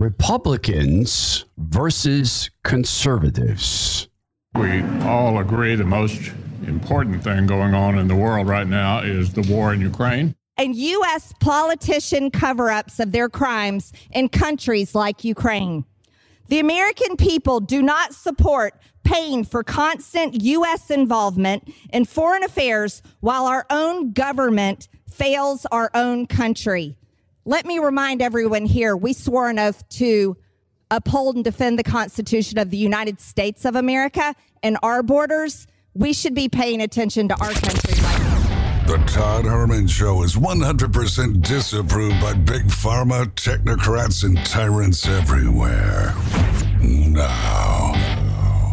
Republicans versus conservatives. We all agree the most important thing going on in the world right now is the war in Ukraine. And U.S. politician cover ups of their crimes in countries like Ukraine. The American people do not support paying for constant U.S. involvement in foreign affairs while our own government fails our own country. Let me remind everyone here we swore an oath to uphold and defend the Constitution of the United States of America and our borders. We should be paying attention to our country The Todd Herman Show is 100% disapproved by big pharma, technocrats, and tyrants everywhere. Now,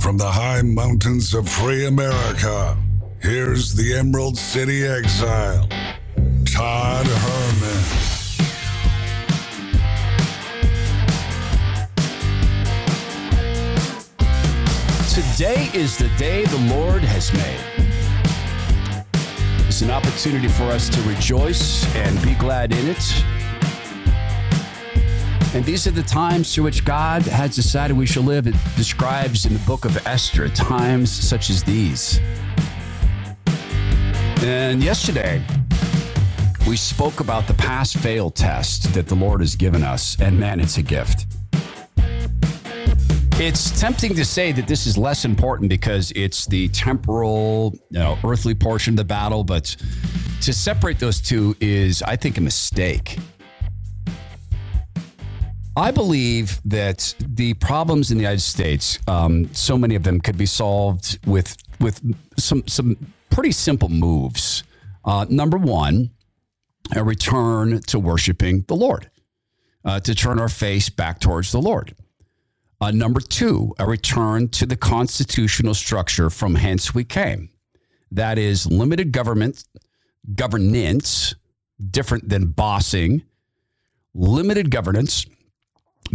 from the high mountains of free America, here's the Emerald City exile, Todd Herman. Today is the day the Lord has made. It's an opportunity for us to rejoice and be glad in it. And these are the times through which God has decided we shall live. It describes in the book of Esther times such as these. And yesterday, we spoke about the pass fail test that the Lord has given us. And man, it's a gift. It's tempting to say that this is less important because it's the temporal, you know, earthly portion of the battle, but to separate those two is, I think, a mistake. I believe that the problems in the United States, um, so many of them could be solved with with some some pretty simple moves. Uh, number one, a return to worshiping the Lord, uh, to turn our face back towards the Lord. Uh, number two, a return to the constitutional structure from hence we came. That is limited government, governance, different than bossing, limited governance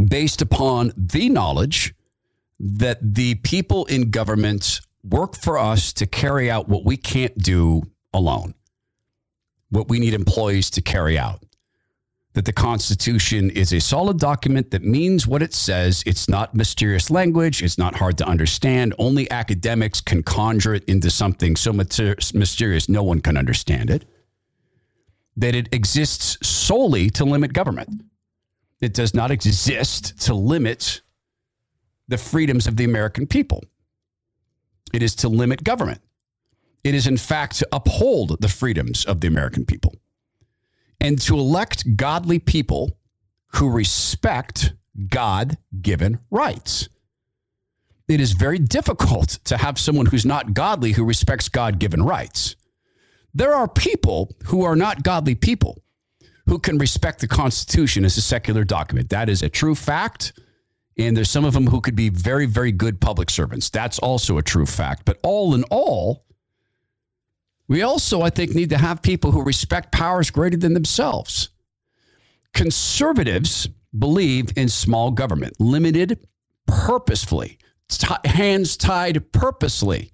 based upon the knowledge that the people in government work for us to carry out what we can't do alone, what we need employees to carry out that the Constitution is a solid document that means what it says. It's not mysterious language. It's not hard to understand. Only academics can conjure it into something so mysterious no one can understand it. That it exists solely to limit government. It does not exist to limit the freedoms of the American people. It is to limit government. It is, in fact, to uphold the freedoms of the American people and to elect godly people who respect God given rights. It is very difficult to have someone who's not godly who respects God given rights. There are people who are not godly people who can respect the Constitution as a secular document. That is a true fact. And there's some of them who could be very, very good public servants. That's also a true fact. But all in all, we also, I think, need to have people who respect powers greater than themselves. Conservatives believe in small government, limited purposefully, t- hands tied purposely,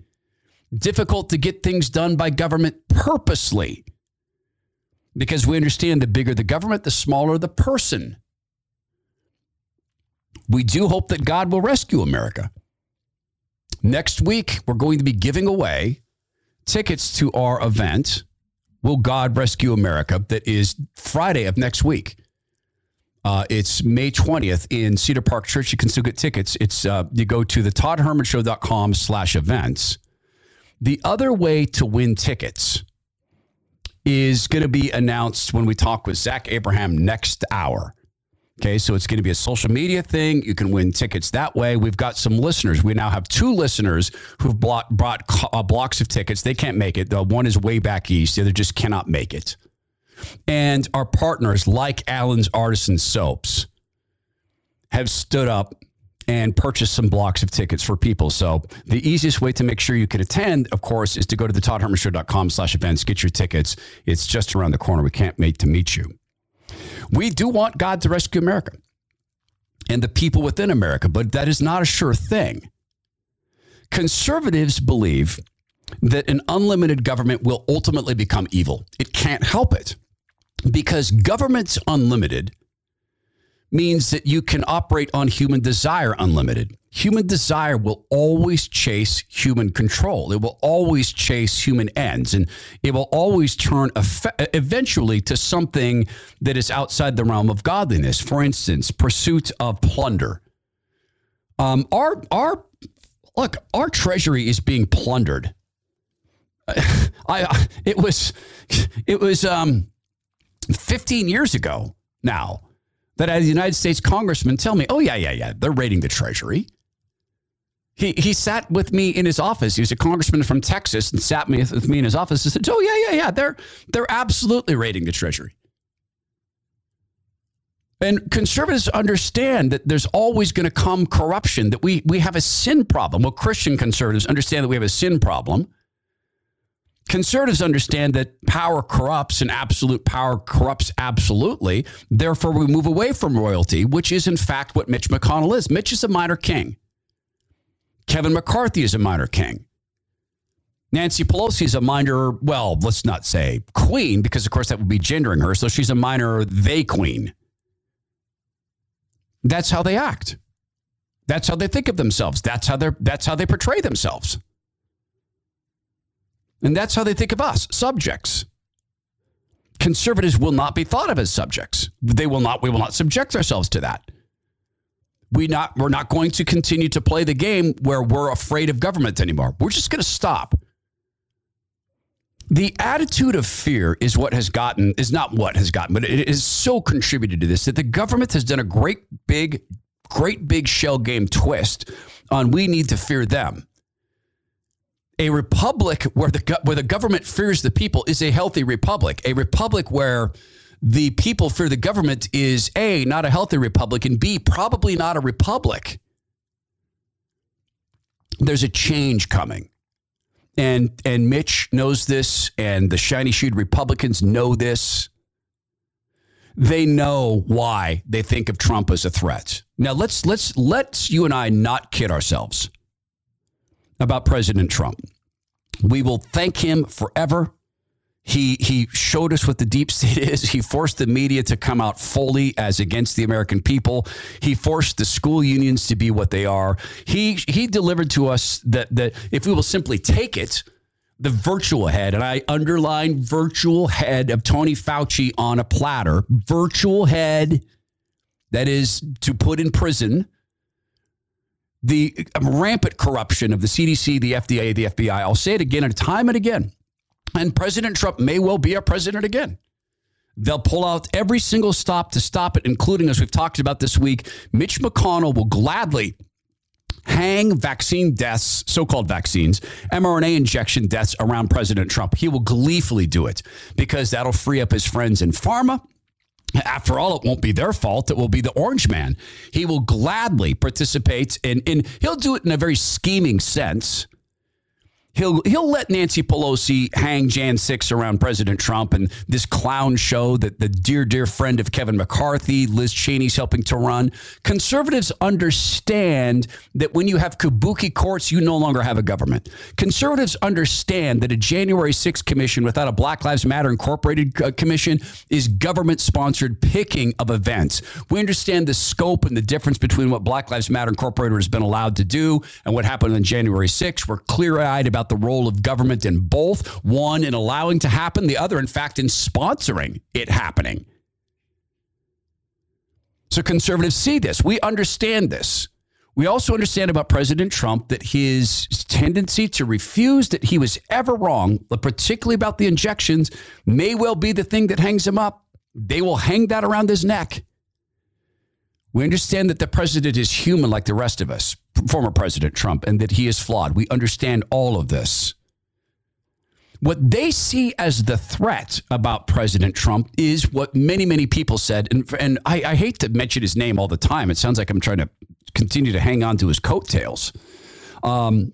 difficult to get things done by government purposely. Because we understand the bigger the government, the smaller the person. We do hope that God will rescue America. Next week, we're going to be giving away tickets to our event, Will God Rescue America, that is Friday of next week. Uh, it's May 20th in Cedar Park Church. You can still get tickets. It's uh, you go to the toddhermanshow.com slash events. The other way to win tickets is going to be announced when we talk with Zach Abraham next hour. Okay, so it's going to be a social media thing. You can win tickets that way. We've got some listeners. We now have two listeners who've bought, brought uh, blocks of tickets. They can't make it. The one is way back east. The other just cannot make it. And our partners, like Alan's Artisan Soaps, have stood up and purchased some blocks of tickets for people. So the easiest way to make sure you can attend, of course, is to go to the slash events, get your tickets. It's just around the corner. We can't wait to meet you. We do want God to rescue America and the people within America, but that is not a sure thing. Conservatives believe that an unlimited government will ultimately become evil. It can't help it because government's unlimited means that you can operate on human desire unlimited. Human desire will always chase human control. It will always chase human ends, and it will always turn eventually to something that is outside the realm of godliness. For instance, pursuit of plunder. Um, our our look, our treasury is being plundered. I it was it was um, 15 years ago now that had a United States congressman tell me, "Oh yeah, yeah, yeah, they're raiding the treasury." He, he sat with me in his office. He was a congressman from Texas and sat me with me in his office and said, "Oh yeah, yeah, yeah. They're they're absolutely raiding the Treasury." And conservatives understand that there's always going to come corruption. That we we have a sin problem. Well, Christian conservatives understand that we have a sin problem. Conservatives understand that power corrupts and absolute power corrupts absolutely. Therefore, we move away from royalty, which is in fact what Mitch McConnell is. Mitch is a minor king. Kevin McCarthy is a minor king. Nancy Pelosi is a minor, well, let's not say queen, because of course that would be gendering her. So she's a minor they queen. That's how they act. That's how they think of themselves. That's how they that's how they portray themselves. And that's how they think of us, subjects. Conservatives will not be thought of as subjects. They will not we will not subject ourselves to that we not we're not going to continue to play the game where we're afraid of government anymore. We're just going to stop. The attitude of fear is what has gotten is not what has gotten, but it is so contributed to this that the government has done a great big great big shell game twist on we need to fear them. A republic where the where the government fears the people is a healthy republic. A republic where the people fear the government is A, not a healthy republic, and B, probably not a republic. There's a change coming. And, and Mitch knows this, and the shiny shoed Republicans know this. They know why they think of Trump as a threat. Now let's let's let's you and I not kid ourselves about President Trump. We will thank him forever he he showed us what the deep state is. He forced the media to come out fully as against the American people. He forced the school unions to be what they are. He he delivered to us that that if we will simply take it, the virtual head, and I underline virtual head of Tony Fauci on a platter, virtual head that is to put in prison the rampant corruption of the CDC, the FDA, the FBI. I'll say it again and time and again. And President Trump may well be our president again. They'll pull out every single stop to stop it, including, as we've talked about this week, Mitch McConnell will gladly hang vaccine deaths, so called vaccines, mRNA injection deaths around President Trump. He will gleefully do it because that'll free up his friends in pharma. After all, it won't be their fault. It will be the orange man. He will gladly participate in, in he'll do it in a very scheming sense he'll he'll let Nancy Pelosi hang Jan 6 around President Trump and this clown show that the dear dear friend of Kevin McCarthy, Liz Cheney's helping to run. Conservatives understand that when you have kabuki courts, you no longer have a government. Conservatives understand that a January 6th commission without a Black Lives Matter Incorporated uh, commission is government sponsored picking of events. We understand the scope and the difference between what Black Lives Matter Incorporated has been allowed to do and what happened on January 6th. We're clear eyed about the role of government in both one in allowing to happen, the other, in fact, in sponsoring it happening. So conservatives see this. We understand this. We also understand about President Trump that his tendency to refuse that he was ever wrong, but particularly about the injections, may well be the thing that hangs him up. They will hang that around his neck. We understand that the president is human like the rest of us, former President Trump, and that he is flawed. We understand all of this. What they see as the threat about President Trump is what many, many people said. And, and I, I hate to mention his name all the time. It sounds like I'm trying to continue to hang on to his coattails. Um,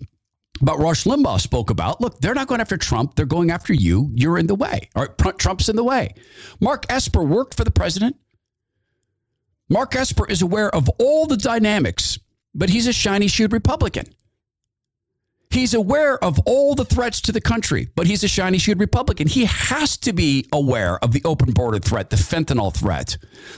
but Rush Limbaugh spoke about look, they're not going after Trump. They're going after you. You're in the way. All right, Trump's in the way. Mark Esper worked for the president. Mark Esper is aware of all the dynamics, but he's a shiny shoed Republican. He's aware of all the threats to the country, but he's a shiny shoed Republican. He has to be aware of the open border threat, the fentanyl threat,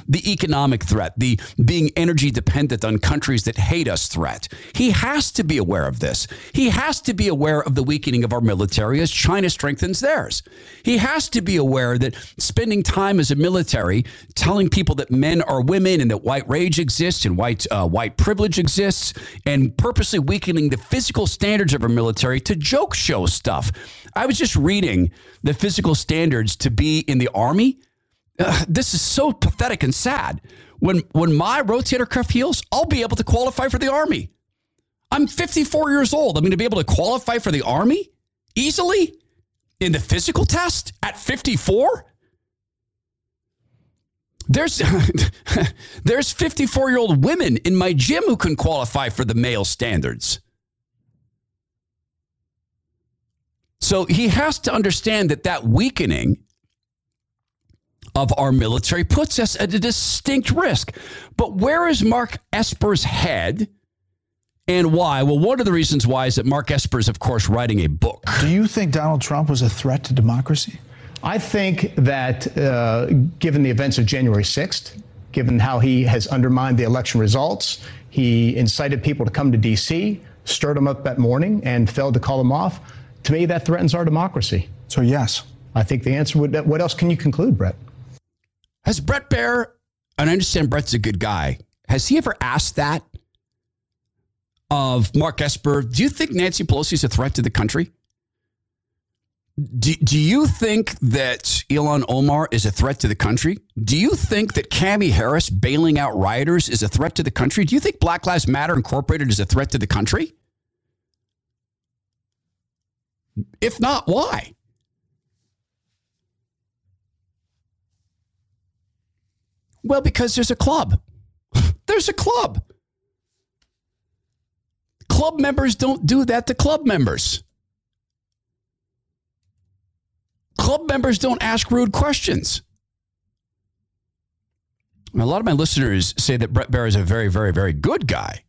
the economic threat, the being energy dependent on countries that hate us threat. He has to be aware of this. He has to be aware of the weakening of our military as China strengthens theirs. He has to be aware that spending time as a military telling people that men are women and that white rage exists and white uh, white privilege exists and purposely weakening the physical standards of military to joke show stuff. I was just reading the physical standards to be in the army. This is so pathetic and sad. When when my rotator cuff heals, I'll be able to qualify for the army. I'm 54 years old. I'm going to be able to qualify for the army easily in the physical test at 54. There's there's 54 year old women in my gym who can qualify for the male standards. So he has to understand that that weakening of our military puts us at a distinct risk. But where is Mark Esper's head and why? Well, one of the reasons why is that Mark Esper is, of course, writing a book. Do you think Donald Trump was a threat to democracy? I think that uh, given the events of January 6th, given how he has undermined the election results, he incited people to come to D.C., stirred them up that morning, and failed to call them off. To me, that threatens our democracy. So, yes. I think the answer would. What else can you conclude, Brett? Has Brett Baier, and I understand Brett's a good guy, has he ever asked that of Mark Esper? Do you think Nancy Pelosi is a threat to the country? Do, do you think that Ilhan Omar is a threat to the country? Do you think that Cami Harris bailing out rioters is a threat to the country? Do you think Black Lives Matter Incorporated is a threat to the country? If not, why? Well, because there's a club. There's a club. Club members don't do that to club members. Club members don't ask rude questions. A lot of my listeners say that Brett Baier is a very, very, very good guy.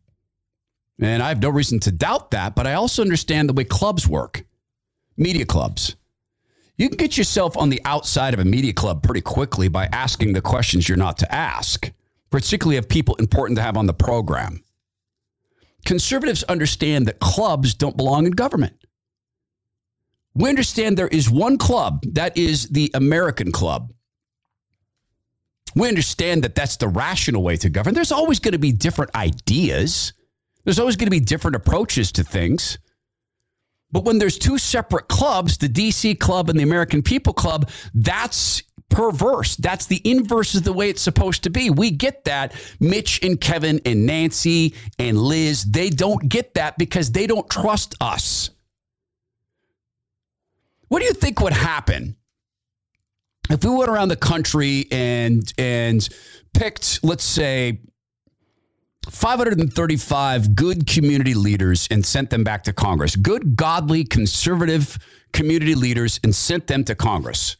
And I have no reason to doubt that, but I also understand the way clubs work, media clubs. You can get yourself on the outside of a media club pretty quickly by asking the questions you're not to ask, particularly of people important to have on the program. Conservatives understand that clubs don't belong in government. We understand there is one club, that is the American club. We understand that that's the rational way to govern. There's always going to be different ideas, there's always going to be different approaches to things. But when there's two separate clubs, the DC club and the American People Club, that's perverse. That's the inverse of the way it's supposed to be. We get that. Mitch and Kevin and Nancy and Liz, they don't get that because they don't trust us. What do you think would happen if we went around the country and and picked, let's say, 535 good community leaders and sent them back to Congress? Good, godly, conservative community leaders and sent them to Congress.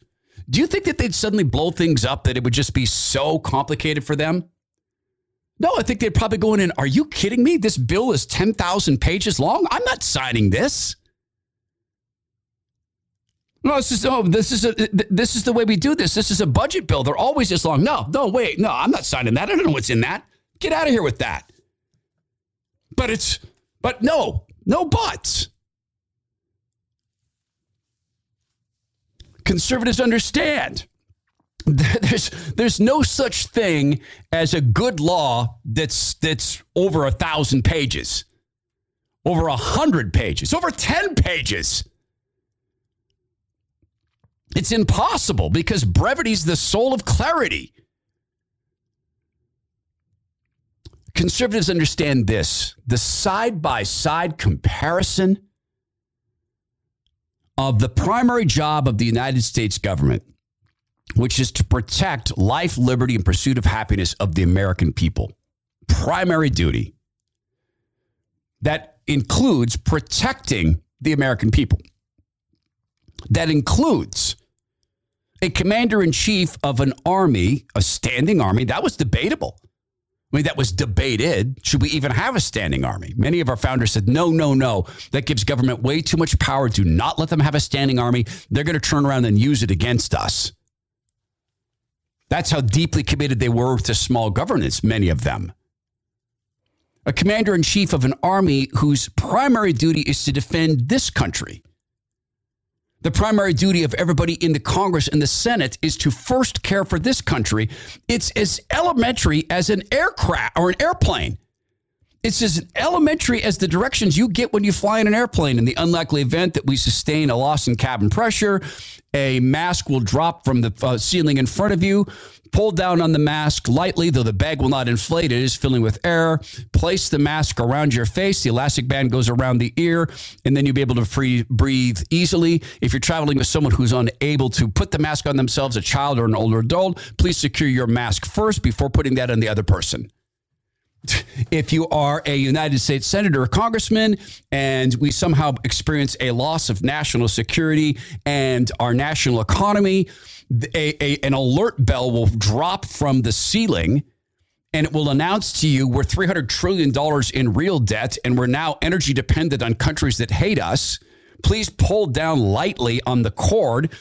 Do you think that they'd suddenly blow things up that it would just be so complicated for them? No, I think they'd probably go in and, are you kidding me? This bill is 10,000 pages long. I'm not signing this. No, this is oh, this is a, this is the way we do this. This is a budget bill. They're always this long. No, no, wait, no, I'm not signing that. I don't know what's in that. Get out of here with that. But it's but no, no buts. Conservatives understand. There's there's no such thing as a good law that's that's over a thousand pages, over a hundred pages, over ten pages. It's impossible because brevity is the soul of clarity. Conservatives understand this the side by side comparison of the primary job of the United States government, which is to protect life, liberty, and pursuit of happiness of the American people. Primary duty. That includes protecting the American people. That includes a commander in chief of an army, a standing army, that was debatable. I mean, that was debated. Should we even have a standing army? Many of our founders said, no, no, no. That gives government way too much power. Do not let them have a standing army. They're going to turn around and use it against us. That's how deeply committed they were to small governance, many of them. A commander in chief of an army whose primary duty is to defend this country the primary duty of everybody in the Congress and the Senate is to first care for this country. It's as elementary as an aircraft or an airplane. It's as elementary as the directions you get when you fly in an airplane. In the unlikely event that we sustain a loss in cabin pressure, a mask will drop from the uh, ceiling in front of you. Pull down on the mask lightly, though the bag will not inflate. It is filling with air. Place the mask around your face. The elastic band goes around the ear, and then you'll be able to free, breathe easily. If you're traveling with someone who's unable to put the mask on themselves, a child or an older adult, please secure your mask first before putting that on the other person if you are a United States senator or congressman and we somehow experience a loss of national security and our national economy, a, a, an alert bell will drop from the ceiling and it will announce to you we're $300 trillion in real debt and we're now energy dependent on countries that hate us. Please pull down lightly on the cord,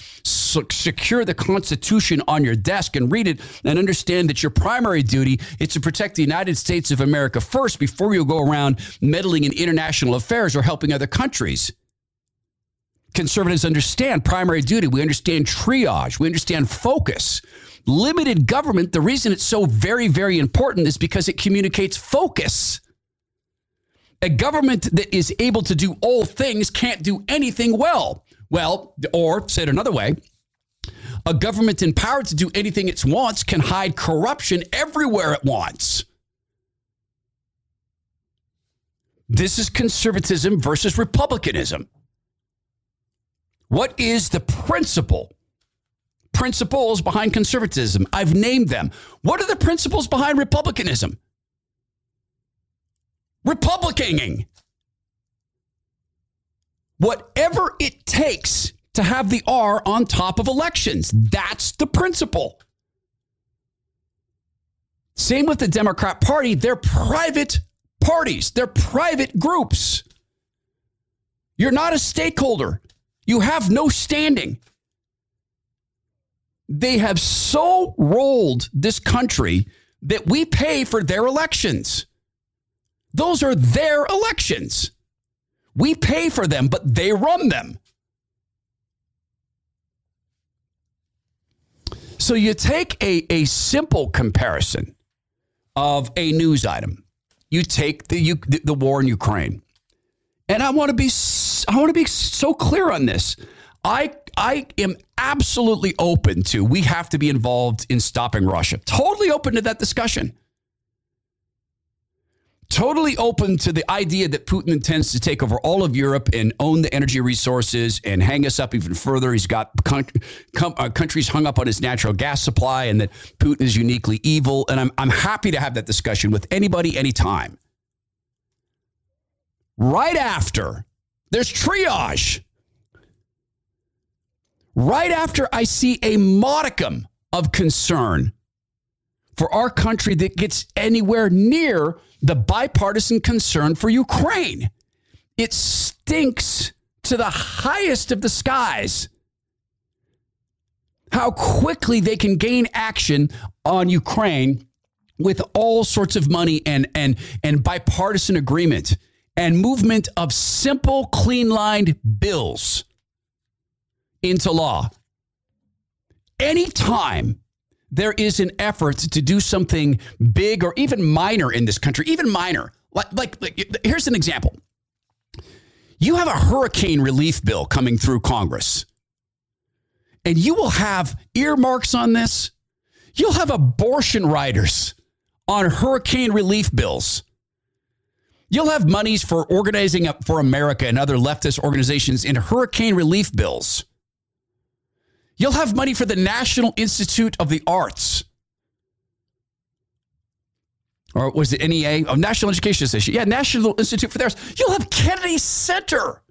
secure the Constitution on your desk and read it and understand that your primary duty is to protect the United States of America first before you go around meddling in international affairs or helping other countries. Conservatives understand primary duty. We understand triage. We understand focus. Limited government, the reason it's so very, very important is because it communicates focus. A government that is able to do all things can't do anything well. Well, or said another way, a government empowered to do anything it wants can hide corruption everywhere it wants. This is conservatism versus republicanism. What is the principle? Principles behind conservatism. I've named them. What are the principles behind republicanism? Republicaning. Whatever it takes to have the R on top of elections. That's the principle. Same with the Democrat Party. They're private parties, they're private groups. You're not a stakeholder, you have no standing. They have so rolled this country that we pay for their elections. Those are their elections. We pay for them, but they run them. So you take a, a simple comparison of a news item. You take the, the, the war in Ukraine. And I want to be I want to be so clear on this. I I am absolutely open to we have to be involved in stopping Russia. Totally open to that discussion totally open to the idea that Putin intends to take over all of Europe and own the energy resources and hang us up even further. He's got con- com- uh, countries hung up on his natural gas supply and that Putin is uniquely evil. And I'm, I'm happy to have that discussion with anybody, anytime. Right after, there's triage. Right after I see a modicum of concern for our country that gets anywhere near the bipartisan concern for Ukraine. It stinks to the highest of the skies how quickly they can gain action on Ukraine with all sorts of money and and and bipartisan agreement and movement of simple clean lined bills into law. Anytime there is an effort to do something big or even minor in this country, even minor. Like, like, like here's an example. You have a hurricane relief bill coming through Congress, and you will have earmarks on this. You'll have abortion riders on hurricane relief bills. You'll have monies for organizing up for America and other leftist organizations in hurricane relief bills. You'll have money for the National Institute of the Arts. Or was it NEA? Oh, National Education Association. Yeah, National Institute for the Arts. You'll have Kennedy Center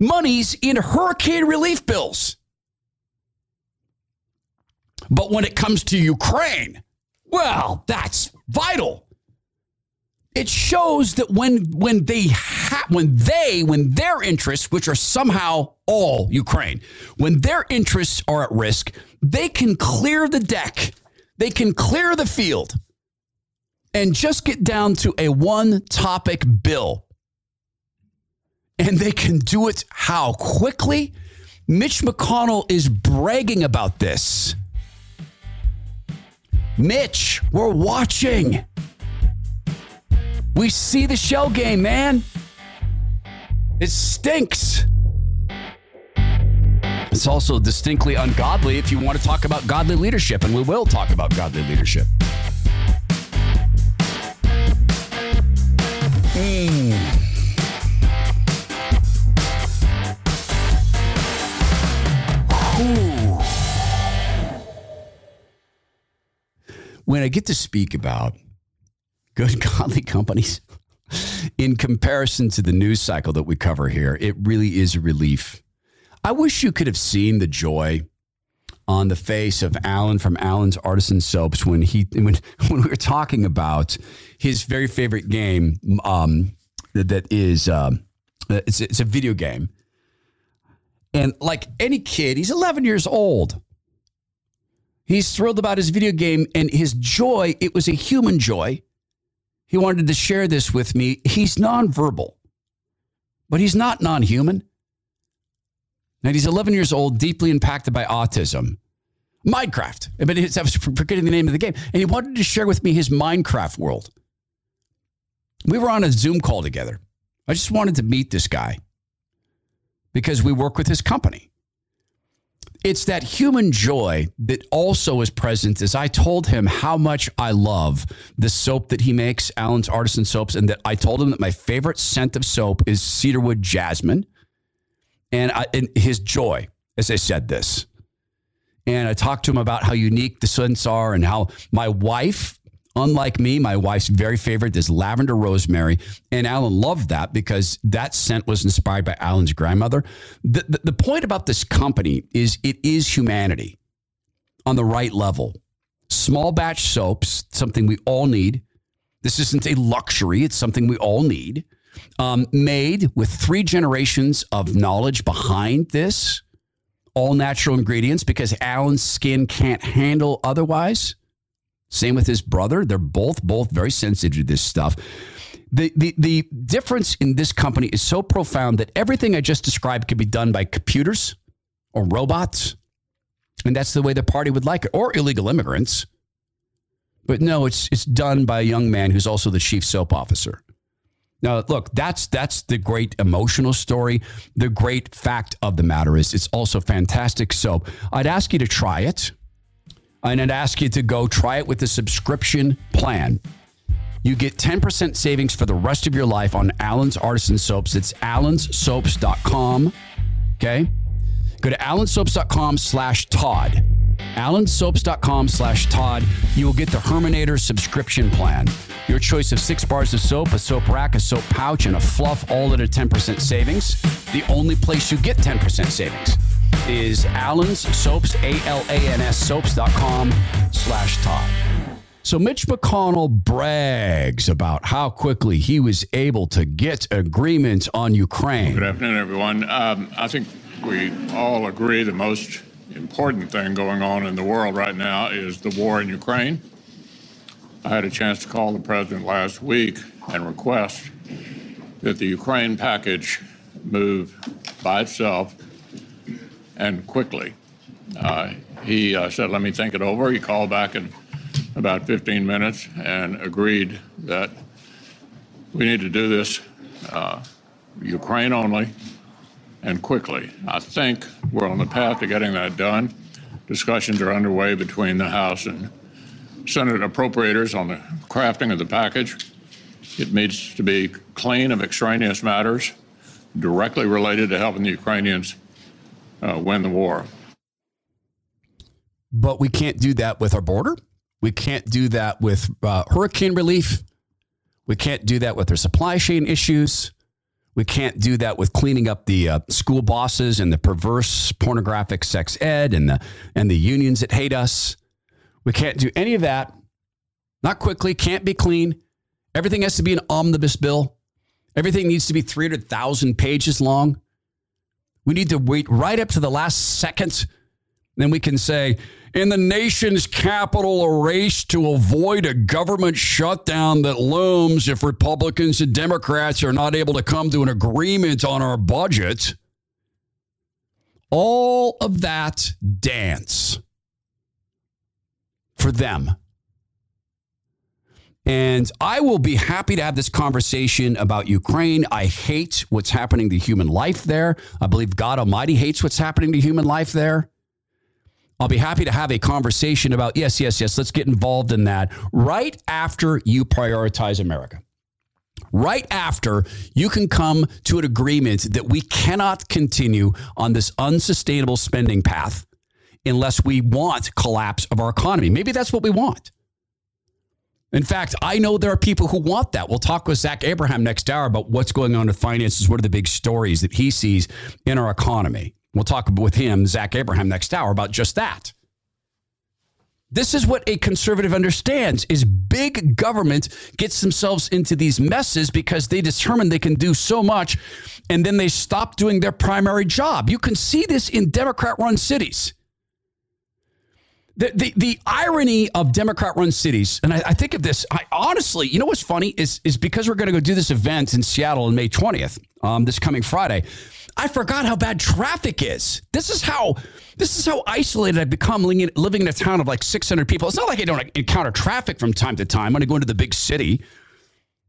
monies in hurricane relief bills. But when it comes to Ukraine, Well, that's vital. It shows that when when they ha- when they when their interests, which are somehow all Ukraine, when their interests are at risk, they can clear the deck, they can clear the field, and just get down to a one topic bill. And they can do it how quickly? Mitch McConnell is bragging about this. Mitch, we're watching. We see the shell game, man. It stinks. It's also distinctly ungodly if you want to talk about godly leadership, and we will talk about godly leadership. Mm. When I get to speak about good godly companies in comparison to the news cycle that we cover here, it really is a relief. I wish you could have seen the joy on the face of Alan from Alan's Artisan Soaps when he when when we were talking about his very favorite game um, that is um, it's it's a video game, and like any kid, he's 11 years old. He's thrilled about his video game and his joy. It was a human joy. He wanted to share this with me. He's nonverbal, but he's not non human. And he's 11 years old, deeply impacted by autism. Minecraft. But I was forgetting the name of the game. And he wanted to share with me his Minecraft world. We were on a Zoom call together. I just wanted to meet this guy because we work with his company. It's that human joy that also is present as I told him how much I love the soap that he makes, Alan's Artisan Soaps, and that I told him that my favorite scent of soap is cedarwood jasmine. And, I, and his joy as I said this. And I talked to him about how unique the scents are and how my wife Unlike me, my wife's very favorite is lavender rosemary. And Alan loved that because that scent was inspired by Alan's grandmother. The, the, the, point about this company is it is humanity on the right level. Small batch soaps, something we all need. This isn't a luxury, it's something we all need. Um, made with three generations of knowledge behind this, all natural ingredients because Alan's skin can't handle otherwise. Same with his brother. They're both both very sensitive to this stuff. The, the, the difference in this company is so profound that everything I just described could be done by computers or robots. And that's the way the party would like it, or illegal immigrants. But no, it's, it's done by a young man who's also the chief soap officer. Now, look, that's that's the great emotional story. The great fact of the matter is it's also fantastic soap. I'd ask you to try it and I'd ask you to go try it with the subscription plan. You get 10% savings for the rest of your life on Alan's Artisan Soaps. It's alanssoaps.com. Okay? Go to alanssoaps.com slash Todd. alanssoaps.com slash Todd. You will get the Herminator subscription plan. Your choice of six bars of soap, a soap rack, a soap pouch, and a fluff, all at a 10% savings. The only place you get 10% savings is Alan's Soaps, A-L-A-N-S soaps.com slash Todd. So Mitch McConnell brags about how quickly he was able to get agreements on Ukraine. Good afternoon, everyone. Um, I think we all agree the most important thing going on in the world right now is the war in Ukraine. I had a chance to call the president last week and request that the Ukraine package move by itself and quickly. Uh, he uh, said, Let me think it over. He called back in about 15 minutes and agreed that we need to do this uh, Ukraine only and quickly. I think we're on the path to getting that done. Discussions are underway between the House and Senate appropriators on the crafting of the package. It needs to be clean of extraneous matters directly related to helping the Ukrainians uh, win the war. But we can't do that with our border. We can't do that with uh, hurricane relief. We can't do that with our supply chain issues. We can't do that with cleaning up the uh, school bosses and the perverse pornographic sex ed and the and the unions that hate us. We can't do any of that Not quickly, can't be clean. Everything has to be an omnibus bill. Everything needs to be 300,000 pages long. We need to wait right up to the last second. Then we can say, in the nation's capital, a race to avoid a government shutdown that looms if Republicans and Democrats are not able to come to an agreement on our budget. All of that dance for them. And I will be happy to have this conversation about Ukraine. I hate what's happening to human life there. I believe God Almighty hates what's happening to human life there. I'll be happy to have a conversation about, yes, yes, yes, let's get involved in that right after you prioritize America. Right after you can come to an agreement that we cannot continue on this unsustainable spending path unless we want collapse of our economy. Maybe that's what we want. In fact, I know there are people who want that. We'll talk with Zach Abraham next hour about what's going on with finances. What are the big stories that he sees in our economy? We'll talk with him, Zach Abraham, next hour about just that. This is what a conservative understands is big government gets themselves into these messes because they determine they can do so much and then they stop doing their primary job. You can see this in Democrat run cities. The, the, the irony of Democrat run cities, and I, I think of this, I honestly, you know what's funny is, is because we're going to go do this event in Seattle on May 20th, um, this coming Friday. I forgot how bad traffic is. This is how this is how isolated I've become living, living in a town of like 600 people. It's not like I don't encounter traffic from time to time when I go into the big city.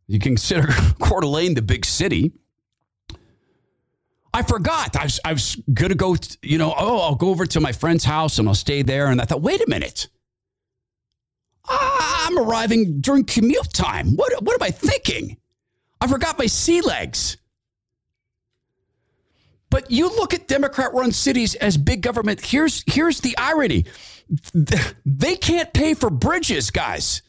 You consider Coeur d'Alene the big city. I forgot. I was, I was going to go, you know, oh, I'll go over to my friend's house and I'll stay there. And I thought, wait a minute. I'm arriving during commute time. What, what am I thinking? I forgot my sea legs. But you look at Democrat run cities as big government. Here's, here's the irony they can't pay for bridges, guys.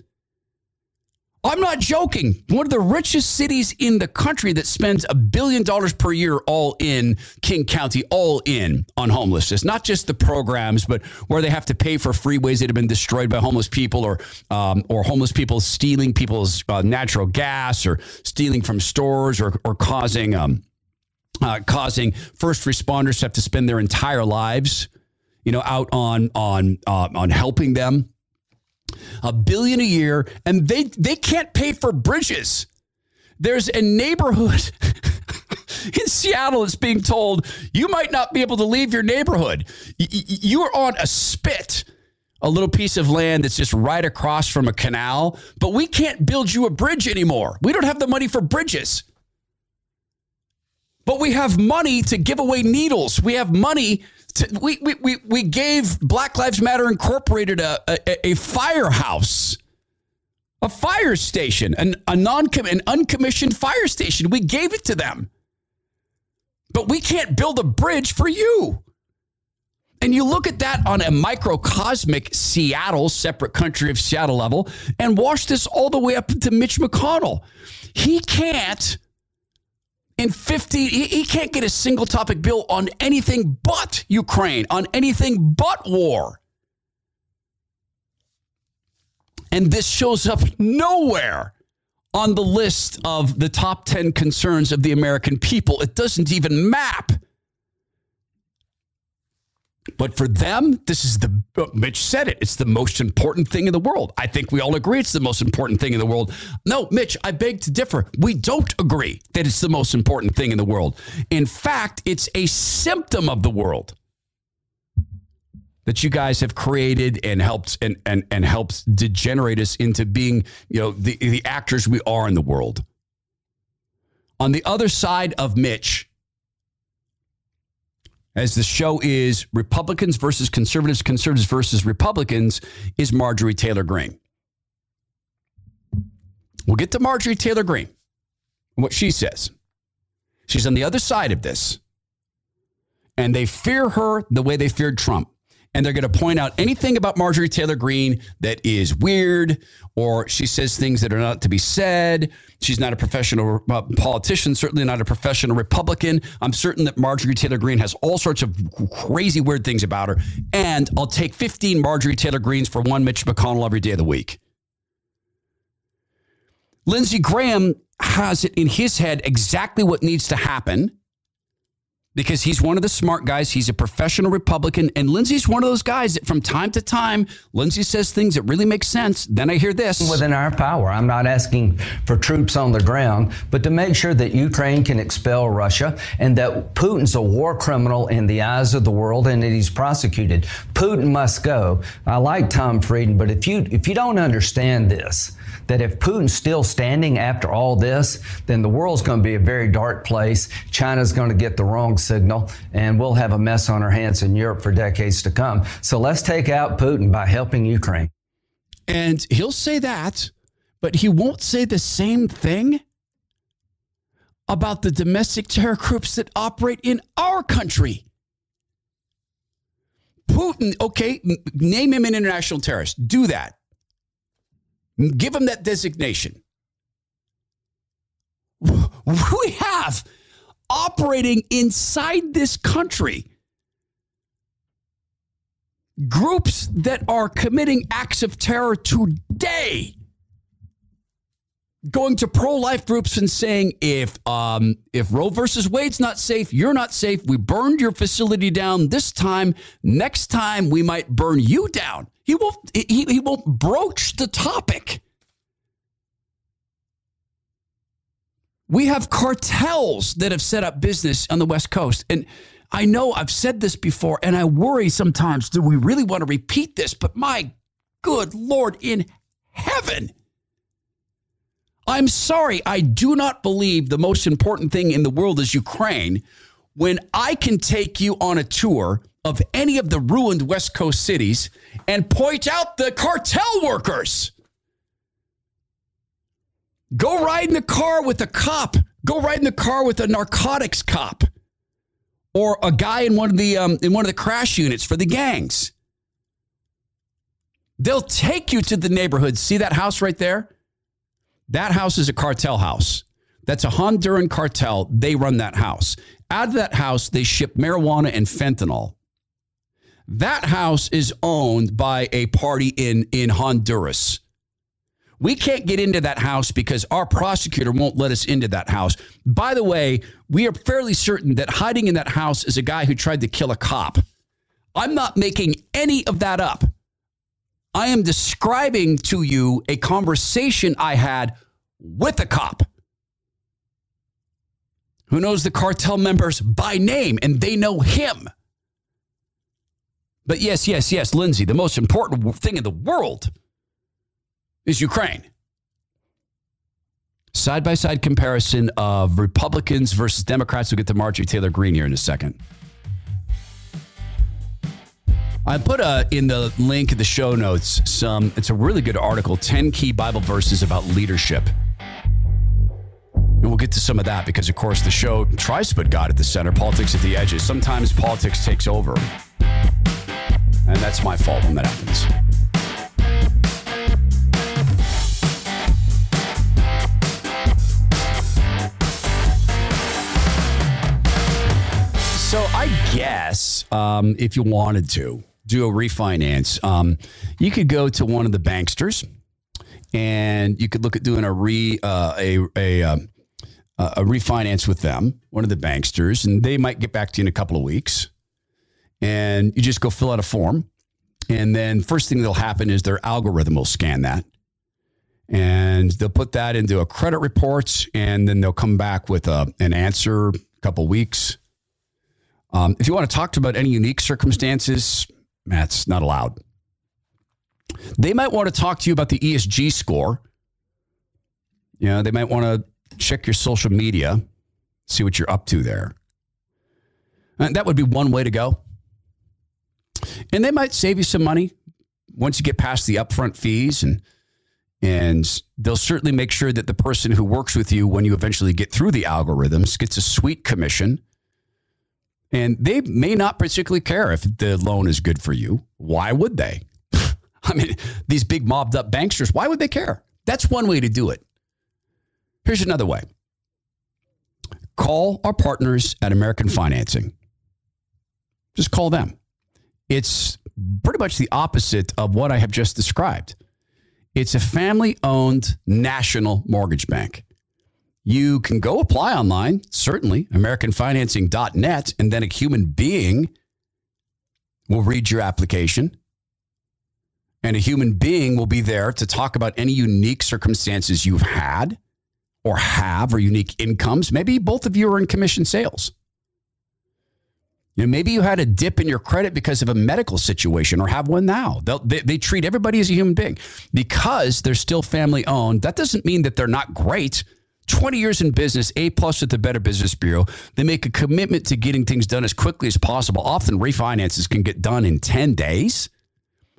I'm not joking. One of the richest cities in the country that spends a billion dollars per year all in King County, all in on homelessness. Not just the programs, but where they have to pay for freeways that have been destroyed by homeless people, or um, or homeless people stealing people's uh, natural gas, or stealing from stores, or or causing um, uh, causing first responders to have to spend their entire lives, you know, out on on uh, on helping them. A billion a year, and they they can't pay for bridges. There's a neighborhood in Seattle that's being told you might not be able to leave your neighborhood. You are on a spit a little piece of land that's just right across from a canal, but we can't build you a bridge anymore. We don't have the money for bridges. But we have money to give away needles. We have money. To, we, we, we, we gave Black Lives Matter Incorporated a, a, a firehouse, a fire station, an, a non an uncommissioned fire station. We gave it to them. But we can't build a bridge for you. And you look at that on a microcosmic Seattle, separate country of Seattle level, and wash this all the way up to Mitch McConnell. He can't in 50, he, he can't get a single topic bill on anything but Ukraine, on anything but war. And this shows up nowhere on the list of the top 10 concerns of the American people. It doesn't even map but for them, this is the, oh, Mitch said it, it's the most important thing in the world. I think we all agree it's the most important thing in the world. No, Mitch, I beg to differ. We don't agree that it's the most important thing in the world. In fact, it's a symptom of the world that you guys have created and helped and, and, and helped degenerate us into being, you know, the, the actors we are in the world. On the other side of Mitch, as the show is Republicans versus conservatives, conservatives versus Republicans, is Marjorie Taylor Greene. We'll get to Marjorie Taylor Greene and what she says. She's on the other side of this. And they fear her the way they feared Trump and they're going to point out anything about Marjorie Taylor Greene that is weird, or she says things that are not to be said. She's not a professional uh, politician, certainly not a professional Republican. I'm certain that Marjorie Taylor Greene has all sorts of crazy, weird things about her. And I'll take 15 Marjorie Taylor Greenes for one Mitch McConnell every day of the week. Lindsey Graham has it in his head exactly what needs to happen because he's one of the smart guys. He's a professional Republican. And Lindsey's one of those guys that from time to time, Lindsey says things that really make sense. Then I hear this. Within our power. I'm not asking for troops on the ground, but to make sure that Ukraine can expel Russia and that Putin's a war criminal in the eyes of the world and that he's prosecuted. Putin must go. I like Tom Friedman, but if you if you don't understand this, that if Putin's still standing after all this, then the world's going to be a very dark place. China's going to get the wrong signal, and we'll have a mess on our hands in Europe for decades to come. So let's take out Putin by helping Ukraine. And he'll say that, but he won't say the same thing about the domestic terror groups that operate in our country. Putin, okay, name him an international terrorist. Do that. Give him that designation. We have operating inside this country groups that are committing acts of terror today going to pro-life groups and saying if um, if Roe versus Wade's not safe, you're not safe. We burned your facility down this time. Next time we might burn you down. He won't he, he won't broach the topic. We have cartels that have set up business on the West Coast. And I know I've said this before, and I worry sometimes do we really want to repeat this? But my good Lord in heaven. I'm sorry, I do not believe the most important thing in the world is Ukraine when I can take you on a tour of any of the ruined West Coast cities and point out the cartel workers. Go ride in the car with a cop. Go ride in the car with a narcotics cop or a guy in one of the um, in one of the crash units for the gangs. They'll take you to the neighborhood. See that house right there? That house is a cartel house. That's a Honduran cartel. They run that house. Out of that house, they ship marijuana and fentanyl. That house is owned by a party in, in Honduras. We can't get into that house because our prosecutor won't let us into that house. By the way, we are fairly certain that hiding in that house is a guy who tried to kill a cop. I'm not making any of that up. I am describing to you a conversation I had with a cop who knows the cartel members by name and they know him. But yes, yes, yes, Lindsey, the most important thing in the world is Ukraine. Side by side comparison of Republicans versus Democrats. We'll get to Marjorie Taylor Greene here in a second. I put a, in the link in the show notes some, it's a really good article 10 key Bible verses about leadership. And we'll get to some of that because, of course, the show tries to put God at the center, politics at the edges. Sometimes politics takes over. And that's my fault when that happens. So I guess um, if you wanted to do a refinance, um, you could go to one of the banksters, and you could look at doing a re uh, a a, um, a refinance with them, one of the banksters, and they might get back to you in a couple of weeks. And you just go fill out a form, and then first thing that'll happen is their algorithm will scan that, and they'll put that into a credit report, and then they'll come back with a, an answer a couple of weeks. Um, if you want to talk to about any unique circumstances, that's not allowed. They might want to talk to you about the ESG score. You know, they might want to check your social media, see what you're up to there. And that would be one way to go. And they might save you some money once you get past the upfront fees and and they'll certainly make sure that the person who works with you when you eventually get through the algorithms gets a sweet commission and they may not particularly care if the loan is good for you. Why would they? I mean, these big mobbed up banksters, why would they care? That's one way to do it. Here's another way call our partners at American Financing. Just call them. It's pretty much the opposite of what I have just described. It's a family owned national mortgage bank. You can go apply online, certainly, AmericanFinancing.net, and then a human being will read your application. And a human being will be there to talk about any unique circumstances you've had or have or unique incomes. Maybe both of you are in commission sales. You know, maybe you had a dip in your credit because of a medical situation or have one now. They, they treat everybody as a human being because they're still family owned. That doesn't mean that they're not great. 20 years in business, A plus at the Better Business Bureau. They make a commitment to getting things done as quickly as possible. Often refinances can get done in 10 days.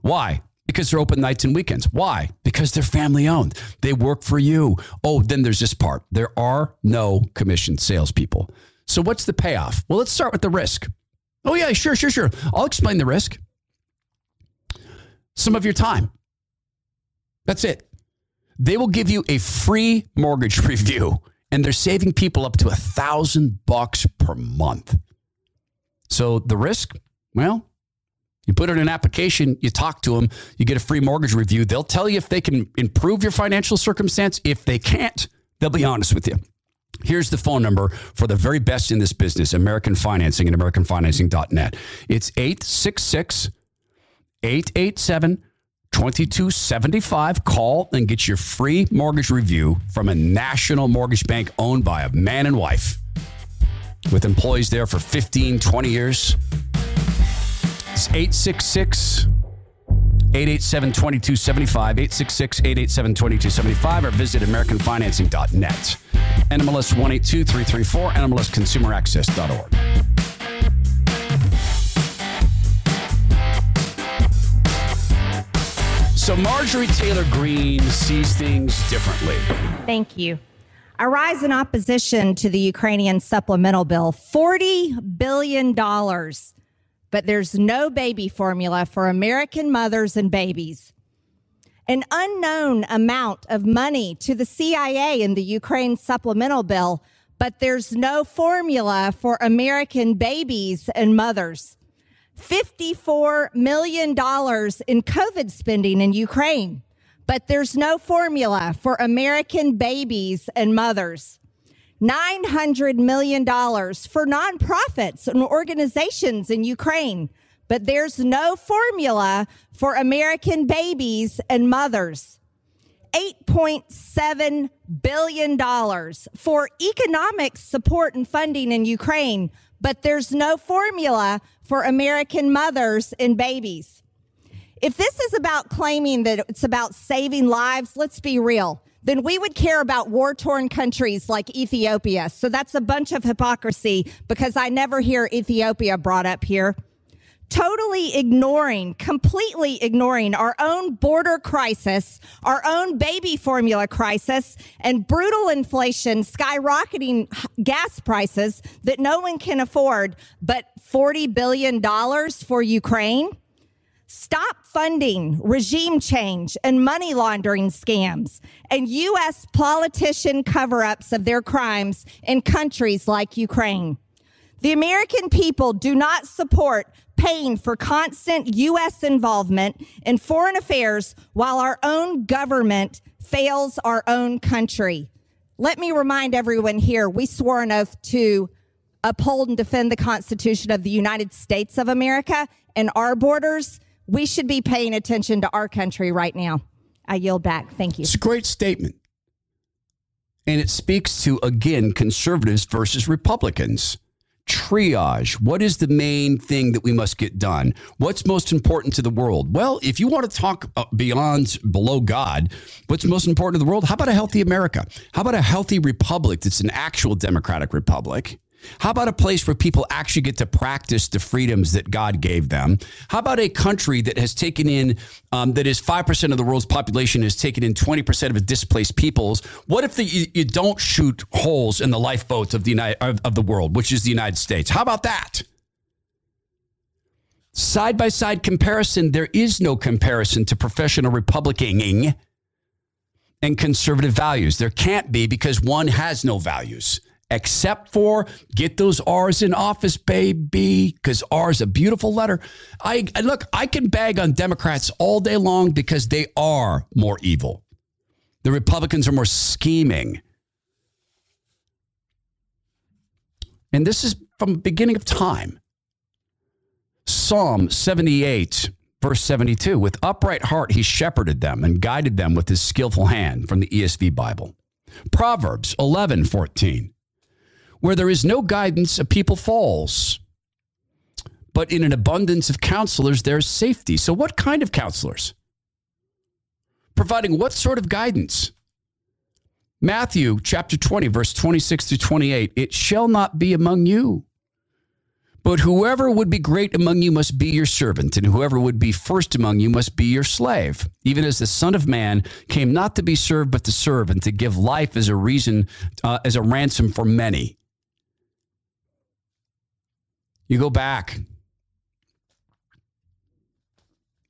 Why? Because they're open nights and weekends. Why? Because they're family owned. They work for you. Oh, then there's this part. There are no commission salespeople. So what's the payoff? Well, let's start with the risk. Oh, yeah, sure, sure, sure. I'll explain the risk. Some of your time. That's it. They will give you a free mortgage review, and they're saving people up to a thousand bucks per month. So the risk, well, you put in an application, you talk to them, you get a free mortgage review. They'll tell you if they can improve your financial circumstance. If they can't, they'll be honest with you. Here's the phone number for the very best in this business American Financing and AmericanFinancing.net. It's 866 887 2275. Call and get your free mortgage review from a national mortgage bank owned by a man and wife with employees there for 15, 20 years. It's 866 887 2275, 866 887 2275, or visit AmericanFinancing.net. NMLS 182334, NMLSConsumerAccess.org. So Marjorie Taylor Greene sees things differently. Thank you. I rise in opposition to the Ukrainian supplemental bill. $40 billion but there's no baby formula for American mothers and babies. An unknown amount of money to the CIA in the Ukraine supplemental bill, but there's no formula for American babies and mothers. $54 million in COVID spending in Ukraine, but there's no formula for American babies and mothers. $900 million for nonprofits and organizations in Ukraine, but there's no formula for American babies and mothers. $8.7 billion for economic support and funding in Ukraine, but there's no formula for American mothers and babies. If this is about claiming that it's about saving lives, let's be real then we would care about war torn countries like Ethiopia. So that's a bunch of hypocrisy because I never hear Ethiopia brought up here. Totally ignoring, completely ignoring our own border crisis, our own baby formula crisis, and brutal inflation, skyrocketing gas prices that no one can afford, but $40 billion for Ukraine. Stop funding regime change and money laundering scams and U.S. politician cover ups of their crimes in countries like Ukraine. The American people do not support paying for constant U.S. involvement in foreign affairs while our own government fails our own country. Let me remind everyone here we swore an oath to uphold and defend the Constitution of the United States of America and our borders we should be paying attention to our country right now. I yield back. Thank you. It's a great statement. And it speaks to, again, conservatives versus Republicans. Triage. What is the main thing that we must get done? What's most important to the world? Well, if you want to talk uh, beyond below God, what's most important to the world? How about a healthy America? How about a healthy republic that's an actual democratic republic? How about a place where people actually get to practice the freedoms that God gave them? How about a country that has taken in, um, that is 5% of the world's population, has taken in 20% of its displaced peoples? What if the, you, you, don't shoot holes in the lifeboats of the, United, of, of the world, which is the United States? How about that? Side by side comparison, there is no comparison to professional Republicaning and conservative values. There can't be because one has no values except for get those R's in office, baby, because R is a beautiful letter. I, I look, I can bag on Democrats all day long because they are more evil. The Republicans are more scheming. And this is from the beginning of time. Psalm 78, verse 72 With upright heart, he shepherded them and guided them with his skillful hand from the ESV Bible. Proverbs 11, 14 Where there is no guidance, a people falls. But in an abundance of counselors, there's safety. So, what kind of counselors? Providing what sort of guidance? Matthew chapter 20, verse 26 to 28 It shall not be among you but whoever would be great among you must be your servant, and whoever would be first among you must be your slave. Even as the Son of Man came not to be served, but to serve, and to give life as a reason, uh, as a ransom for many. You go back.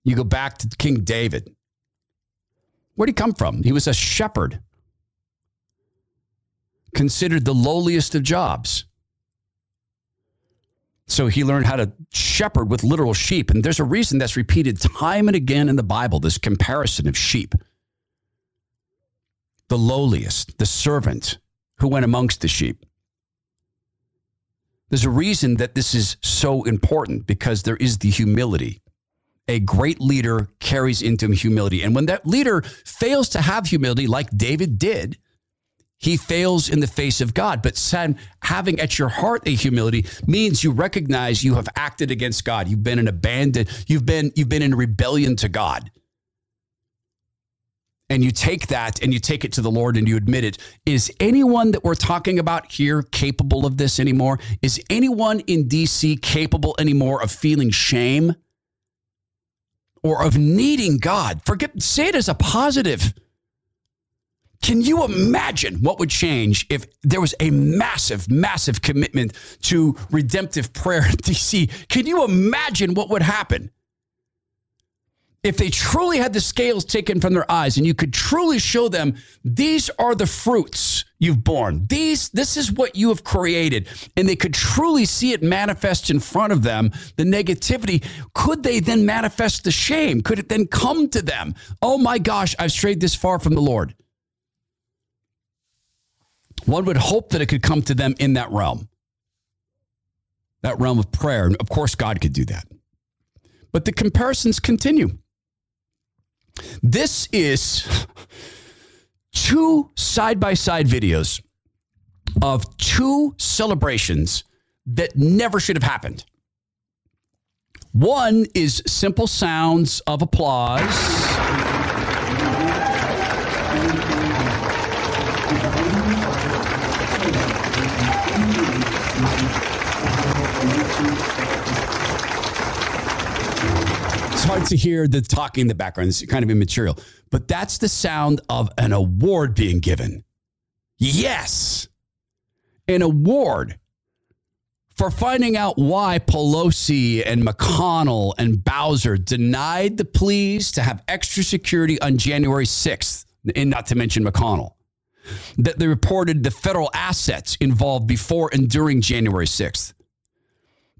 You go back to King David. Where'd he come from? He was a shepherd, considered the lowliest of jobs. So he learned how to shepherd with literal sheep. And there's a reason that's repeated time and again in the Bible this comparison of sheep. The lowliest, the servant who went amongst the sheep. There's a reason that this is so important because there is the humility. A great leader carries into him humility. And when that leader fails to have humility, like David did, he fails in the face of God. But son, having at your heart a humility means you recognize you have acted against God. You've been an abandoned, you've been, you've been in rebellion to God. And you take that and you take it to the Lord and you admit it. Is anyone that we're talking about here capable of this anymore? Is anyone in DC capable anymore of feeling shame or of needing God? Forget, say it as a positive. Can you imagine what would change if there was a massive, massive commitment to redemptive prayer in DC? Can you imagine what would happen? If they truly had the scales taken from their eyes and you could truly show them these are the fruits you've borne. These this is what you have created and they could truly see it manifest in front of them, the negativity, could they then manifest the shame? Could it then come to them? Oh my gosh, I've strayed this far from the Lord. One would hope that it could come to them in that realm, that realm of prayer. And of course, God could do that. But the comparisons continue. This is two side by side videos of two celebrations that never should have happened. One is simple sounds of applause. Hard to hear the talking in the background. It's kind of immaterial, but that's the sound of an award being given. Yes, an award for finding out why Pelosi and McConnell and Bowser denied the pleas to have extra security on January 6th, and not to mention McConnell. That they reported the federal assets involved before and during January 6th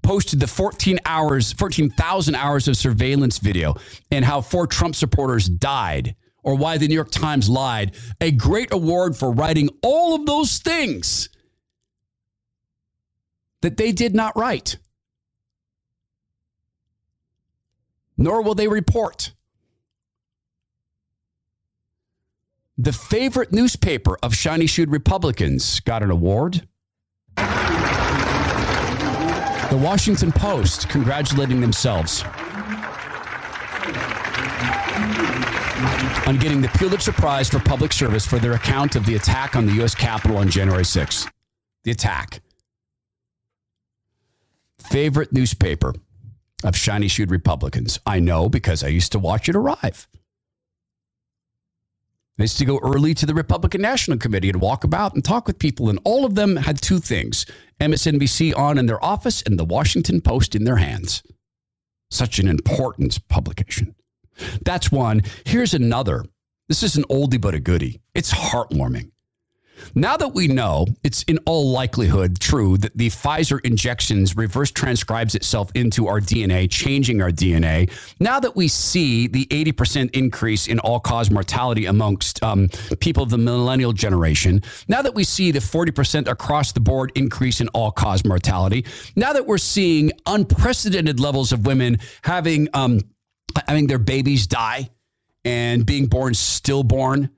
posted the 14 hours, 14,000 hours of surveillance video and how four Trump supporters died or why the New York Times lied. A great award for writing all of those things that they did not write. Nor will they report. The favorite newspaper of shiny shoed Republicans got an award. The Washington Post congratulating themselves on getting the Pulitzer Prize for Public Service for their account of the attack on the U.S. Capitol on January 6th. The attack. Favorite newspaper of shiny shoed Republicans. I know because I used to watch it arrive. I used to go early to the Republican National Committee and walk about and talk with people, and all of them had two things MSNBC on in their office and the Washington Post in their hands. Such an important publication. That's one. Here's another. This is an oldie but a goodie. It's heartwarming. Now that we know it's in all likelihood true that the Pfizer injections reverse transcribes itself into our DNA, changing our DNA. Now that we see the 80% increase in all cause mortality amongst um, people of the millennial generation, now that we see the 40% across the board increase in all cause mortality, now that we're seeing unprecedented levels of women having, um, having their babies die and being born stillborn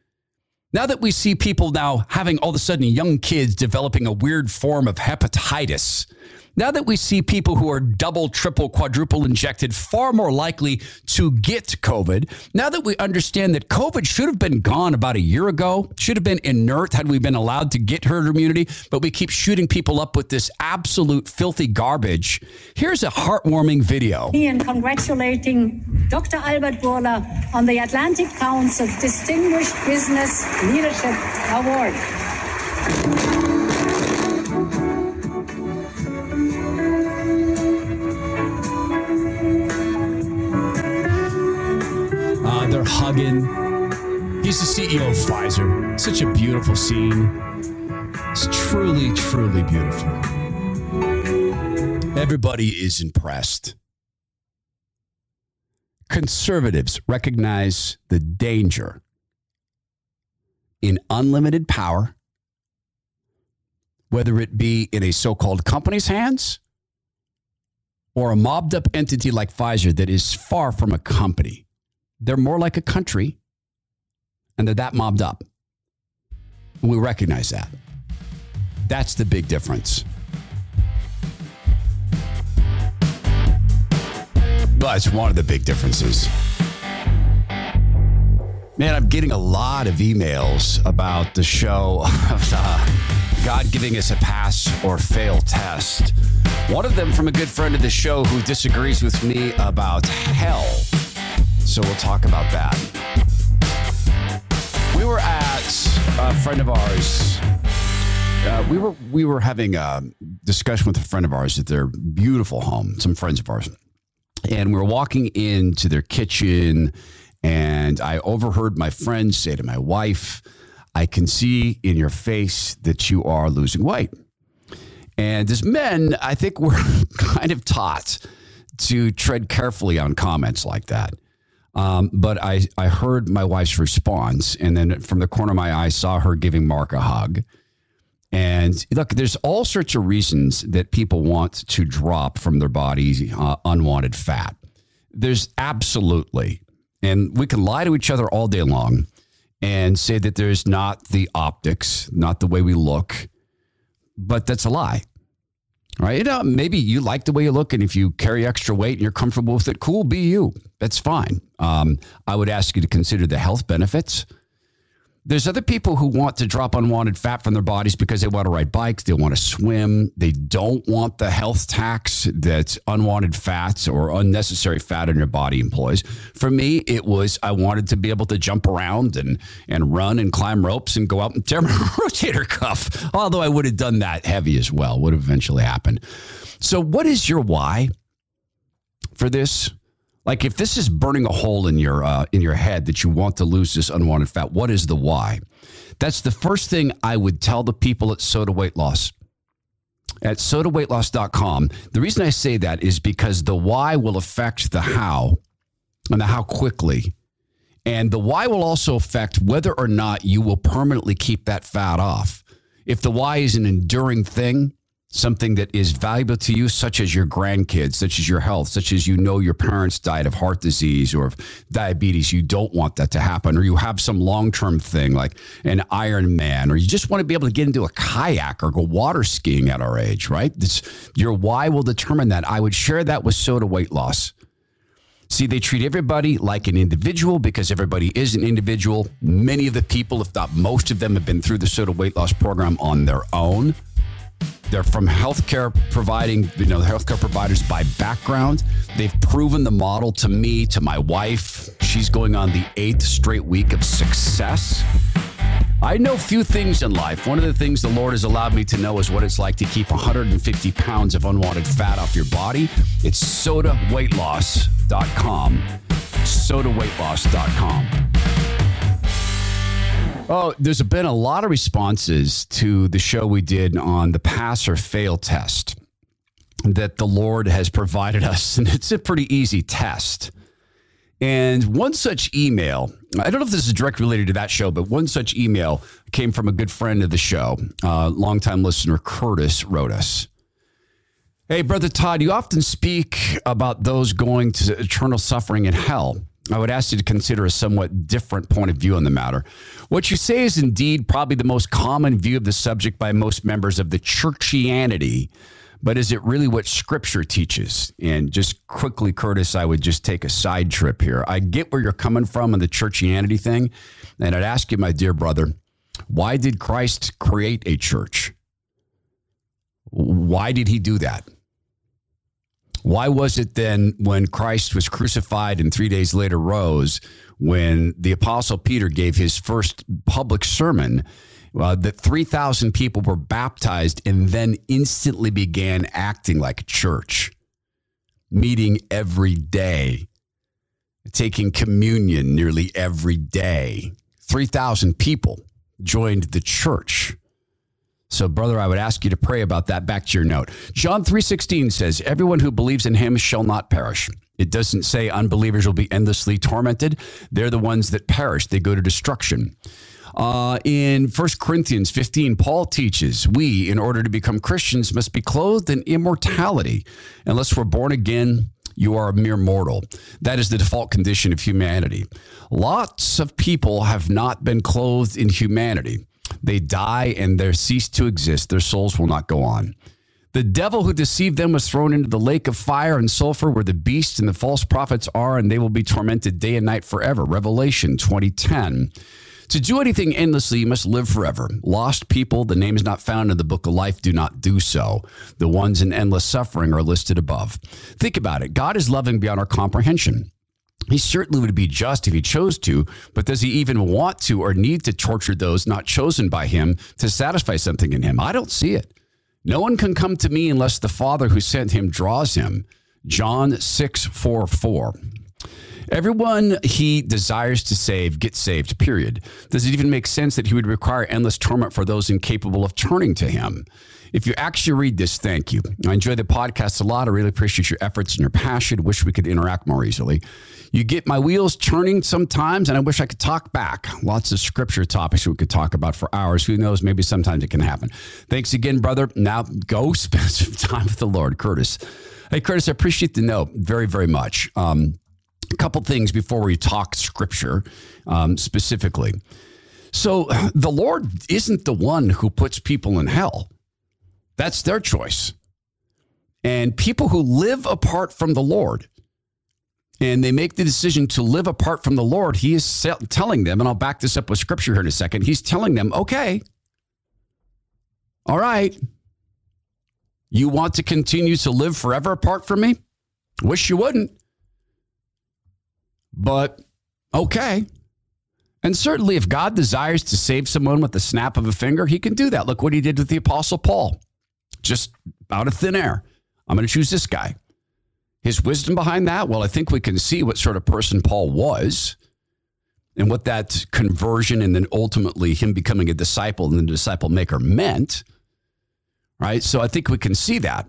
now that we see people now having all of a sudden young kids developing a weird form of hepatitis, now that we see people who are double, triple, quadruple injected far more likely to get COVID, now that we understand that COVID should have been gone about a year ago, should have been inert had we been allowed to get herd immunity, but we keep shooting people up with this absolute filthy garbage. Here's a heartwarming video. And congratulating Dr. Albert Bourla on the Atlantic Council's Distinguished Business Leadership Award. They're hugging. He's the CEO of Pfizer. Such a beautiful scene. It's truly, truly beautiful. Everybody is impressed. Conservatives recognize the danger in unlimited power, whether it be in a so called company's hands or a mobbed up entity like Pfizer that is far from a company. They're more like a country, and they're that mobbed up. And we recognize that. That's the big difference. Well, it's one of the big differences. Man, I'm getting a lot of emails about the show of uh, God giving us a pass or fail test. One of them from a good friend of the show who disagrees with me about hell. So we'll talk about that. We were at a friend of ours. Uh, we were we were having a discussion with a friend of ours at their beautiful home. Some friends of ours, and we were walking into their kitchen, and I overheard my friend say to my wife, "I can see in your face that you are losing weight." And as men, I think we're kind of taught to tread carefully on comments like that. Um, but I, I heard my wife's response, and then from the corner of my eye, I saw her giving Mark a hug. And look, there's all sorts of reasons that people want to drop from their bodies uh, unwanted fat. There's absolutely, and we can lie to each other all day long and say that there's not the optics, not the way we look, but that's a lie. Right? Know, maybe you like the way you look, and if you carry extra weight and you're comfortable with it, cool, be you. That's fine. Um, I would ask you to consider the health benefits. There's other people who want to drop unwanted fat from their bodies because they want to ride bikes, they want to swim, they don't want the health tax that unwanted fats or unnecessary fat in your body employs. For me, it was I wanted to be able to jump around and and run and climb ropes and go out and tear my rotator cuff. Although I would have done that heavy as well, would have eventually happened. So, what is your why for this? Like if this is burning a hole in your uh, in your head that you want to lose this unwanted fat, what is the why? That's the first thing I would tell the people at SOTA Weight Loss. At sotaweightloss.com. The reason I say that is because the why will affect the how and the how quickly. And the why will also affect whether or not you will permanently keep that fat off. If the why is an enduring thing, something that is valuable to you, such as your grandkids, such as your health, such as you know your parents died of heart disease or of diabetes, you don't want that to happen, or you have some long term thing like an Ironman, or you just want to be able to get into a kayak or go water skiing at our age, right? Your why will determine that. I would share that with SOTA weight loss. See, they treat everybody like an individual because everybody is an individual. Many of the people, if not most of them, have been through the SOTA weight loss program on their own. They're from healthcare providing, you know, healthcare providers by background. They've proven the model to me, to my wife. She's going on the eighth straight week of success. I know few things in life. One of the things the Lord has allowed me to know is what it's like to keep 150 pounds of unwanted fat off your body. It's sotaweightloss.com. Sotaweightloss.com. Oh, there's been a lot of responses to the show we did on the pass or fail test that the Lord has provided us. And it's a pretty easy test. And one such email, I don't know if this is directly related to that show, but one such email came from a good friend of the show, uh, longtime listener Curtis wrote us. Hey, Brother Todd, you often speak about those going to eternal suffering in hell. I would ask you to consider a somewhat different point of view on the matter. What you say is indeed probably the most common view of the subject by most members of the churchianity but is it really what scripture teaches? And just quickly, Curtis, I would just take a side trip here. I get where you're coming from on the churchianity thing. And I'd ask you, my dear brother, why did Christ create a church? Why did he do that? Why was it then when Christ was crucified and three days later rose, when the Apostle Peter gave his first public sermon, uh, that 3,000 people were baptized and then instantly began acting like a church, meeting every day, taking communion nearly every day. 3,000 people joined the church. So brother, I would ask you to pray about that back to your note. John 3:16 says, "Everyone who believes in him shall not perish." It doesn't say unbelievers will be endlessly tormented. They're the ones that perish. They go to destruction. Uh, in 1 Corinthians 15, Paul teaches we, in order to become Christians, must be clothed in immortality. Unless we're born again, you are a mere mortal. That is the default condition of humanity. Lots of people have not been clothed in humanity. They die and they cease to exist. Their souls will not go on. The devil who deceived them was thrown into the lake of fire and sulfur where the beast and the false prophets are, and they will be tormented day and night forever. Revelation 2010. To do anything endlessly, you must live forever. Lost people, the name is not found in the book of life, do not do so. The ones in endless suffering are listed above. Think about it God is loving beyond our comprehension. He certainly would be just if he chose to, but does he even want to or need to torture those not chosen by him to satisfy something in him? I don't see it. No one can come to me unless the Father who sent him draws him. John 6 4 4. Everyone he desires to save gets saved, period. Does it even make sense that he would require endless torment for those incapable of turning to him? If you actually read this, thank you. I enjoy the podcast a lot. I really appreciate your efforts and your passion. Wish we could interact more easily. You get my wheels turning sometimes, and I wish I could talk back. Lots of scripture topics we could talk about for hours. Who knows? Maybe sometimes it can happen. Thanks again, brother. Now go spend some time with the Lord, Curtis. Hey, Curtis, I appreciate the note very, very much. Um, a couple things before we talk scripture um, specifically. So, the Lord isn't the one who puts people in hell, that's their choice. And people who live apart from the Lord, and they make the decision to live apart from the Lord, He is telling them, and I'll back this up with scripture here in a second. He's telling them, okay, all right, you want to continue to live forever apart from me? Wish you wouldn't. But okay. And certainly, if God desires to save someone with the snap of a finger, he can do that. Look what he did with the Apostle Paul, just out of thin air. I'm going to choose this guy. His wisdom behind that, well, I think we can see what sort of person Paul was and what that conversion and then ultimately him becoming a disciple and the disciple maker meant. Right. So I think we can see that.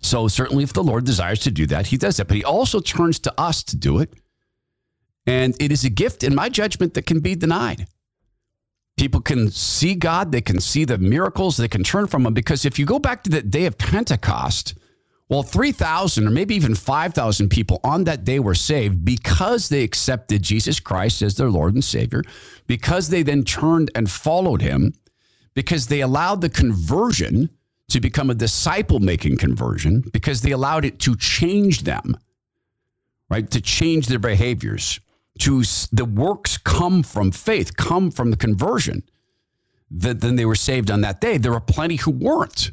So certainly, if the Lord desires to do that, he does that. But he also turns to us to do it. And it is a gift, in my judgment, that can be denied. People can see God, they can see the miracles, they can turn from them. Because if you go back to the day of Pentecost, well, 3,000 or maybe even 5,000 people on that day were saved because they accepted Jesus Christ as their Lord and Savior, because they then turned and followed him, because they allowed the conversion to become a disciple making conversion because they allowed it to change them, right? To change their behaviors. To the works come from faith, come from the conversion. That then they were saved on that day. There were plenty who weren't.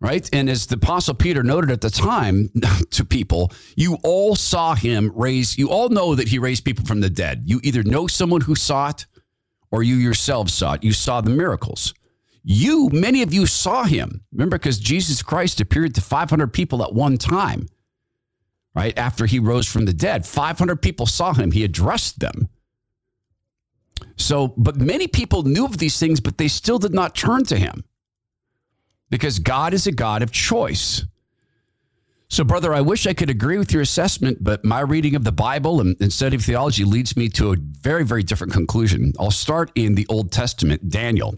Right. And as the Apostle Peter noted at the time to people, you all saw him raise, you all know that he raised people from the dead. You either know someone who saw it or you yourselves saw it. You saw the miracles. You, many of you saw him. Remember, because Jesus Christ appeared to 500 people at one time, right? After he rose from the dead, 500 people saw him. He addressed them. So, but many people knew of these things, but they still did not turn to him because God is a God of choice. So, brother, I wish I could agree with your assessment, but my reading of the Bible and, study of theology leads me to a very, very different conclusion. I'll start in the Old Testament, Daniel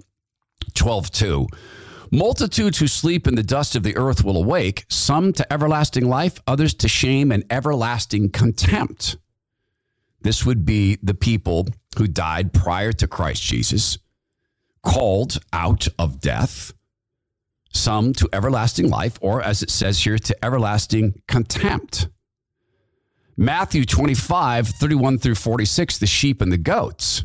12 2. Multitudes who sleep in the dust of the earth will awake, some to everlasting life, others to shame and everlasting contempt. This would be the people who died prior to Christ Jesus, called out of death, some to everlasting life, or as it says here, to everlasting contempt. Matthew 25, 31 through 46, the sheep and the goats.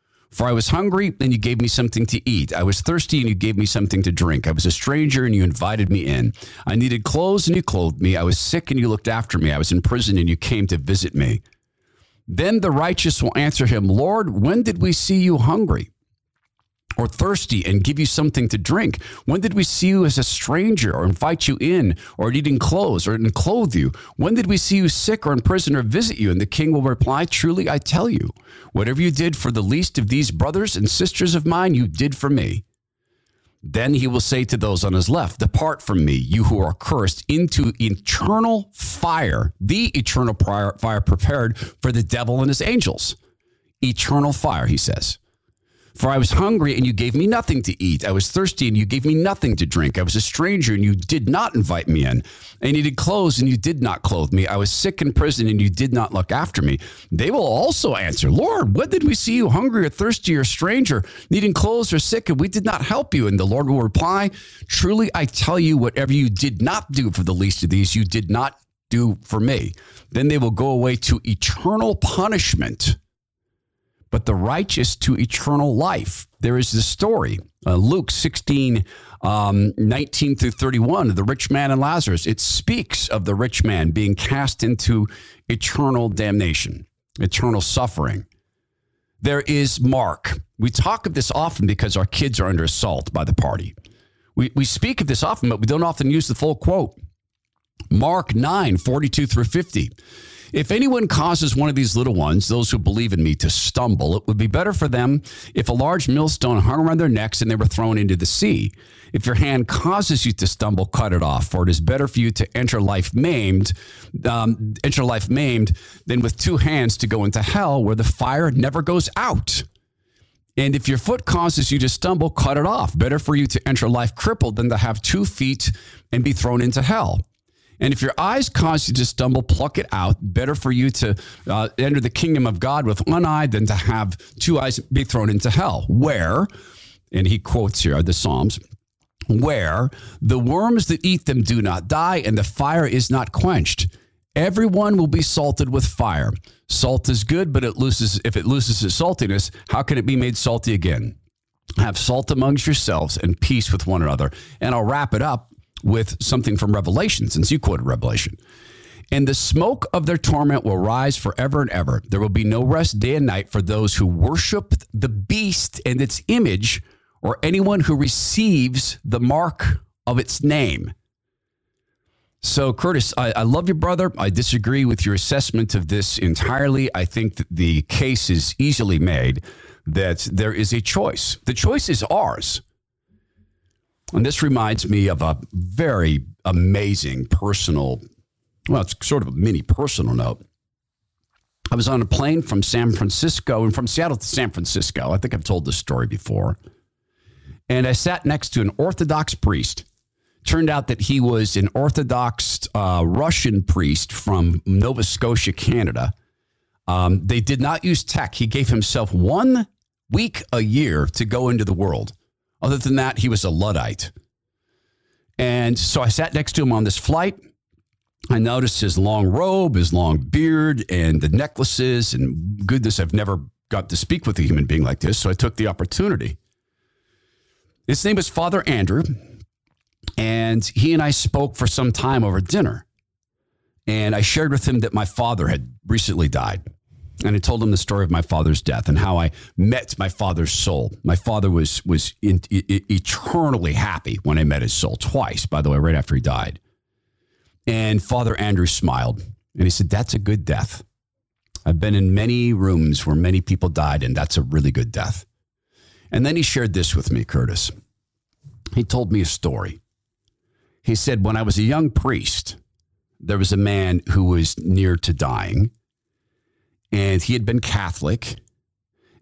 For I was hungry, and you gave me something to eat. I was thirsty, and you gave me something to drink. I was a stranger, and you invited me in. I needed clothes, and you clothed me. I was sick, and you looked after me. I was in prison, and you came to visit me. Then the righteous will answer him, Lord, when did we see you hungry? Or thirsty and give you something to drink? When did we see you as a stranger or invite you in or needing clothes or clothe you? When did we see you sick or in prison or visit you? And the king will reply, Truly I tell you, whatever you did for the least of these brothers and sisters of mine, you did for me. Then he will say to those on his left, Depart from me, you who are cursed, into eternal fire, the eternal fire prepared for the devil and his angels. Eternal fire, he says. For I was hungry and you gave me nothing to eat. I was thirsty and you gave me nothing to drink. I was a stranger and you did not invite me in. I needed clothes and you did not clothe me. I was sick in prison and you did not look after me. They will also answer, Lord, when did we see you hungry or thirsty or stranger, needing clothes or sick, and we did not help you? And the Lord will reply, Truly I tell you, whatever you did not do for the least of these, you did not do for me. Then they will go away to eternal punishment but the righteous to eternal life. There is this story, uh, Luke 16, um, 19 through 31, the rich man and Lazarus. It speaks of the rich man being cast into eternal damnation, eternal suffering. There is Mark. We talk of this often because our kids are under assault by the party. We, we speak of this often, but we don't often use the full quote. Mark 9, 42 through 50. If anyone causes one of these little ones, those who believe in me, to stumble, it would be better for them if a large millstone hung around their necks and they were thrown into the sea. If your hand causes you to stumble, cut it off, for it is better for you to enter life maimed, um, enter life maimed, than with two hands to go into hell, where the fire never goes out. And if your foot causes you to stumble, cut it off. Better for you to enter life crippled than to have two feet and be thrown into hell. And if your eyes cause you to stumble, pluck it out. Better for you to uh, enter the kingdom of God with one eye than to have two eyes be thrown into hell. Where, and he quotes here the Psalms, where the worms that eat them do not die and the fire is not quenched. Everyone will be salted with fire. Salt is good, but it loses if it loses its saltiness, how can it be made salty again? Have salt amongst yourselves and peace with one another. And I'll wrap it up with something from Revelation, since you quoted Revelation. And the smoke of their torment will rise forever and ever. There will be no rest day and night for those who worship the beast and its image, or anyone who receives the mark of its name. So, Curtis, I, I, love you, brother. I disagree with your assessment of this entirely. I think that the case is easily made that there is a choice. The choice is ours. And this reminds me of a very amazing personal, well, it's sort of a mini personal note. I was on a plane from San Francisco and from Seattle to San Francisco. I think I've told this story before. And I sat next to an Orthodox priest. Turned out that he was an Orthodox uh, Russian priest from Nova Scotia, Canada. Um, they did not use tech. He gave himself one week a year to go into the world. Other than that, he was a Luddite. And so I sat next to him on this flight. I noticed his long robe, his long beard, and the necklaces. And goodness, I've never got to speak with a human being like this. So I took the opportunity. His name is Father Andrew. And he and I spoke for some time over dinner. And I shared with him that my father had recently died. And I told him the story of my father's death and how I met my father's soul. My father was was in, eternally happy when I met his soul twice, by the way, right after he died. And Father Andrew smiled and he said, "That's a good death. I've been in many rooms where many people died, and that's a really good death." And then he shared this with me, Curtis. He told me a story. He said, When I was a young priest, there was a man who was near to dying, and he had been Catholic.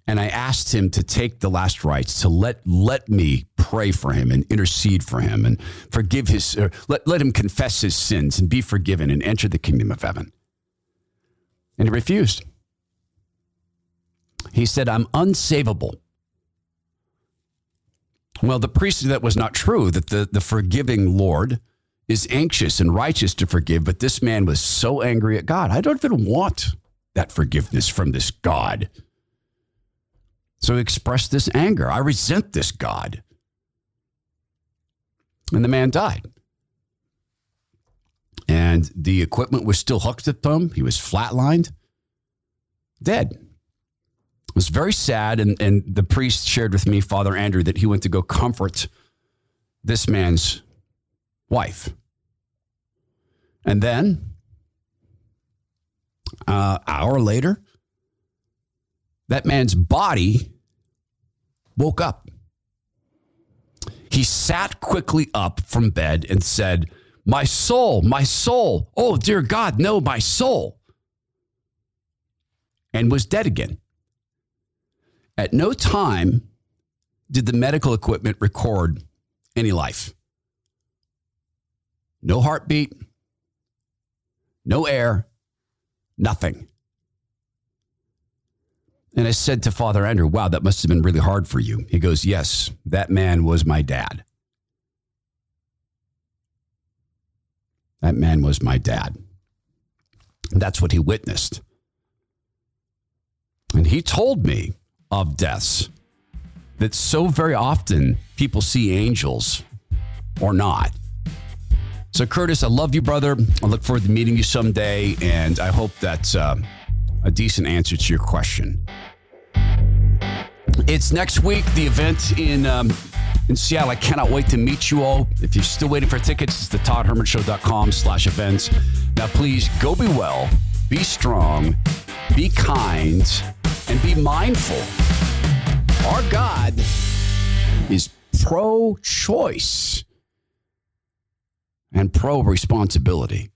And I asked him to take the last rites to let let me pray for him and intercede for him and forgive his let, let him confess his sins and be forgiven and enter the kingdom of heaven. And he refused. He said, I'm unsavable. Well, the priest said that was not true, that the, the forgiving Lord is anxious and righteous to forgive, but this man was so angry at God. I don't even want that forgiveness from this God. So he expressed this anger. I resent this God. And the man died. And the equipment was still hooked to him. He was flatlined, dead. It was very sad. And, and the priest shared with me, Father Andrew, that he went to go comfort this man's wife. And then, uh, hour later, that man's body woke up. He sat quickly up from bed and said, My soul, my soul. Oh, dear God, no, my soul. And was dead again. At no time did the medical equipment record any life. No heartbeat, no air, nothing. And I said to Father Andrew, wow, that must have been really hard for you. He goes, yes, that man was my dad. That man was my dad. That's what he witnessed. And he told me of deaths that so very often people see angels or not. So, Curtis, I love you, brother. I look forward to meeting you someday, and I hope that's uh, a decent answer to your question. It's next week, the event in um, in Seattle. I cannot wait to meet you all. If you're still waiting for tickets, it's the toddhermanshow.com slash events. Now, please go be well, be strong, be kind, and be mindful. Our God is pro choice and pro responsibility.